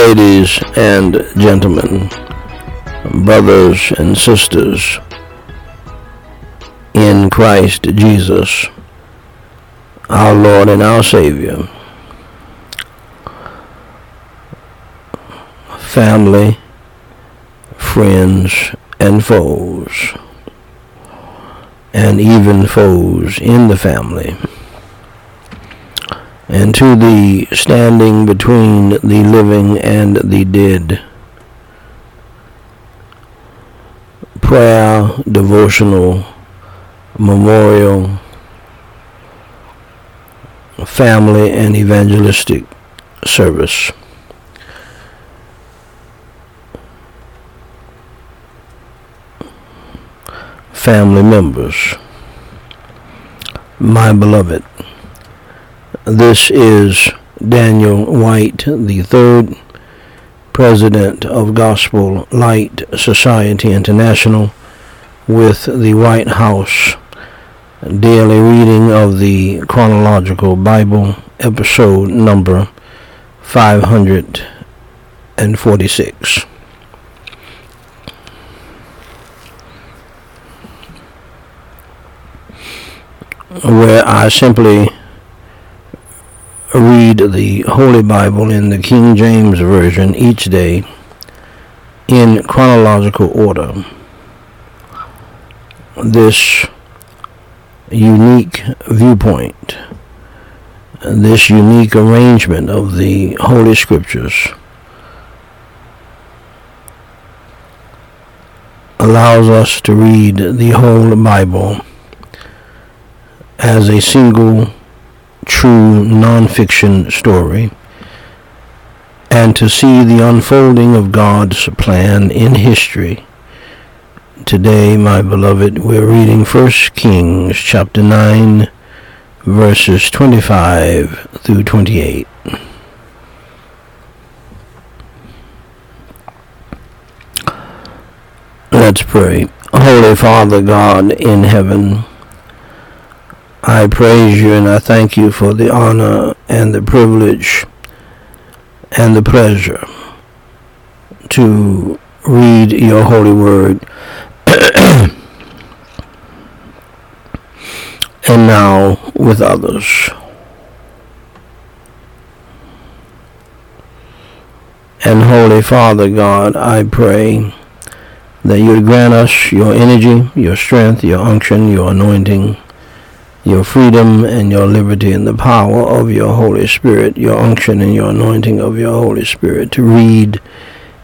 ladies and gentlemen, brothers and sisters in Christ Jesus, our Lord and our Savior, family, friends, and foes, and even foes in the family and to the standing between the living and the dead. Prayer, devotional, memorial, family, and evangelistic service. Family members, my beloved. This is Daniel Whyte, the third president of Gospel Light Society International, with the Whyte House daily reading of the chronological Bible, episode number 546. Where I simply read the Holy Bible in the King James Version each day in chronological order. This unique viewpoint, this unique arrangement of the Holy Scriptures allows us to read the whole Bible as a single true nonfiction story and to see the unfolding of God's plan in history. Today, my beloved, we're reading 1 Kings chapter 9, verses 25 through 28. Let's pray. Holy Father God in heaven, I praise you and I thank you for the honor and the privilege and the pleasure to read your holy word. and now with others. And Holy Father God, I pray that you grant us your energy, your strength, your unction, your anointing your freedom and your liberty and the power of your Holy Spirit, your unction and your anointing of your Holy Spirit to read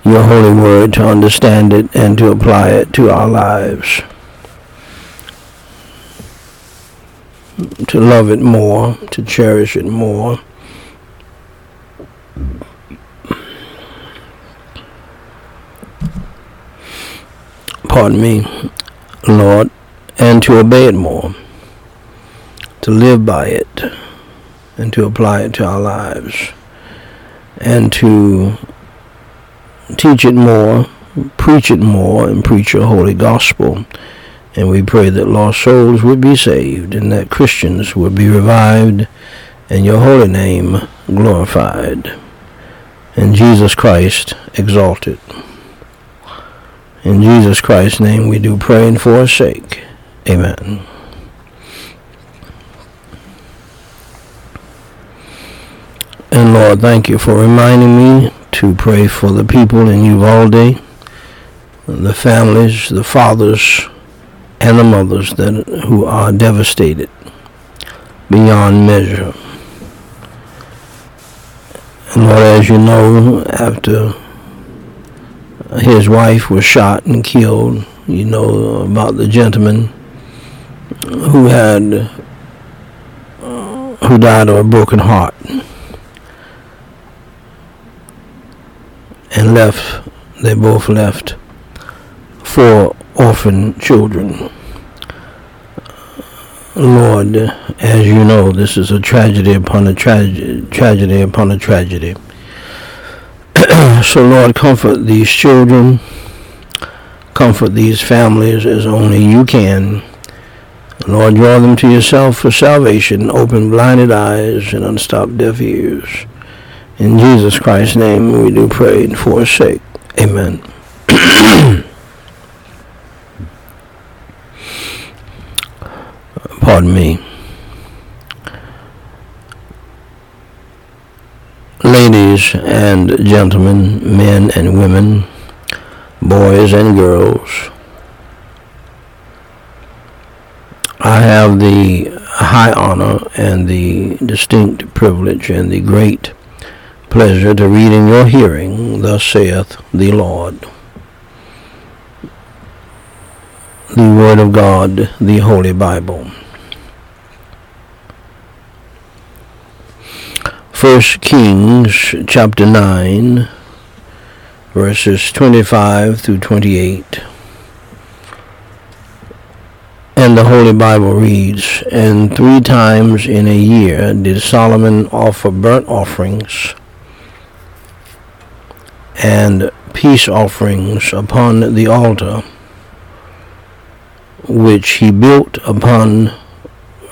your holy word, to understand it, and to apply it to our lives. To love it more, to cherish it more. Pardon me, Lord, and to obey it more to live by it and to apply it to our lives and to teach it more, preach it more, and preach your holy gospel. And we pray that lost souls would be saved and that Christians would be revived and your holy name glorified. And Jesus Christ exalted. In Jesus Christ's name we do pray and forsake. Amen. And Lord, thank you for reminding me to pray for the people in Uvalde, the families, the fathers, and the mothers that who are devastated beyond measure. And Lord, as you know, after his wife was shot and killed, you know about the gentleman who had who died of a broken heart. Left, they both left four orphan children. Lord, as you know, this is a tragedy upon a tragedy, tragedy upon a tragedy. so, Lord, comfort these children, comfort these families as only you can. Lord, draw them to yourself for salvation, open blinded eyes and unstop deaf ears In Jesus Christ's name we do pray and forsake. Amen. Pardon me. Ladies and gentlemen, men and women, boys and girls, I have the high honor and the distinct privilege and the great pleasure to read in your hearing, thus saith the Lord. The Word of God, the Holy Bible. First Kings chapter 9, verses 25 through 28. And the Holy Bible reads, And three times in a year did Solomon offer burnt offerings and peace offerings upon the altar which he built upon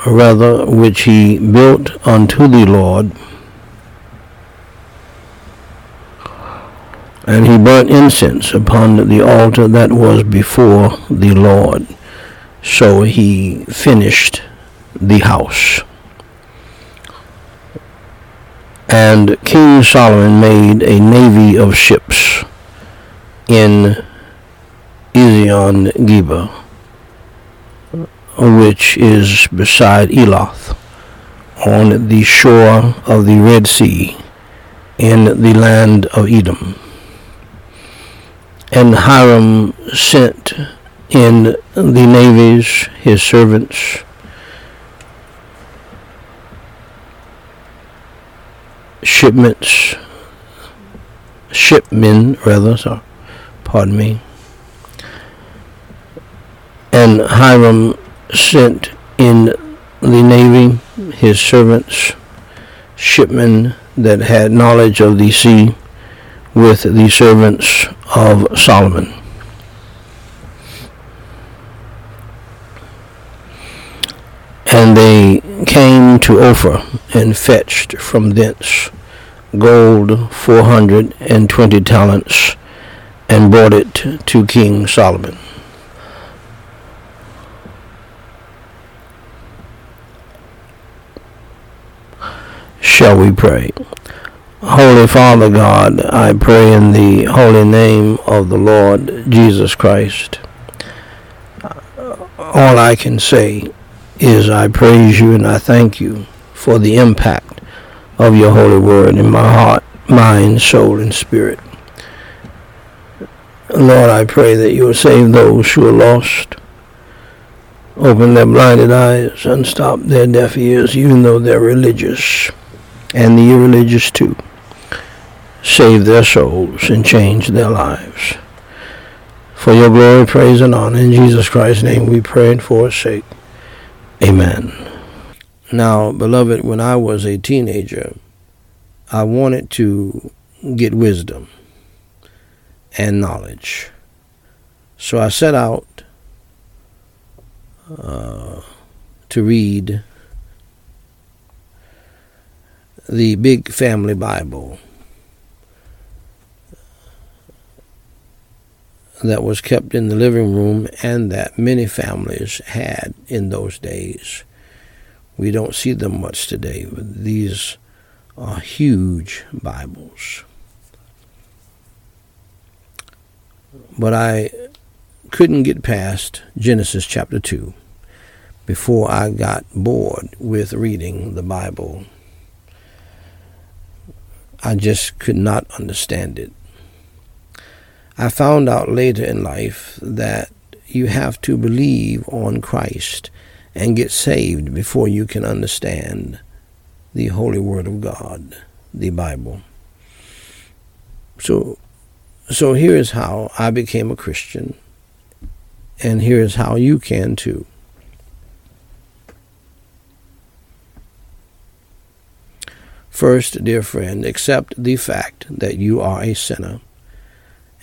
rather which he built unto the Lord. And he burnt incense upon the altar that was before the Lord. So he finished the house and King Solomon made a navy of ships in Ezion Geber, which is beside Eloth, on the shore of the Red Sea, in the land of Edom. And Hiram sent in the navies his servants shipments, shipmen rather, sorry, pardon me. And Hiram sent in the navy his servants, shipmen that had knowledge of the sea, with the servants of Solomon. And they came to Ophir and fetched from thence gold four hundred and twenty talents and brought it to King Solomon. Shall we pray? Holy Father God, I pray in the holy name of the Lord Jesus Christ. All I can say is I praise you and I thank you for the impact of your holy word in my heart, mind, soul, and spirit. Lord, I pray that you will save those who are lost. Open their blinded eyes, and stop their deaf ears, even though they're religious, and the irreligious too. Save their souls and change their lives. For your glory, praise, and honor, in Jesus Christ's name we pray and forsake. Amen. Now, beloved, when I was a teenager, I wanted to get wisdom and knowledge. So I set out uh, to read the Big Family Bible that was kept in the living room and that many families had in those days. We don't see them much today, these are huge Bibles. But I couldn't get past Genesis chapter 2 before I got bored with reading the Bible. I just could not understand it. I found out later in life that you have to believe on Christ and get saved before you can understand the Holy Word of God, the Bible. So, so here is how I became a Christian, and here is how you can too. First, dear friend, accept the fact that you are a sinner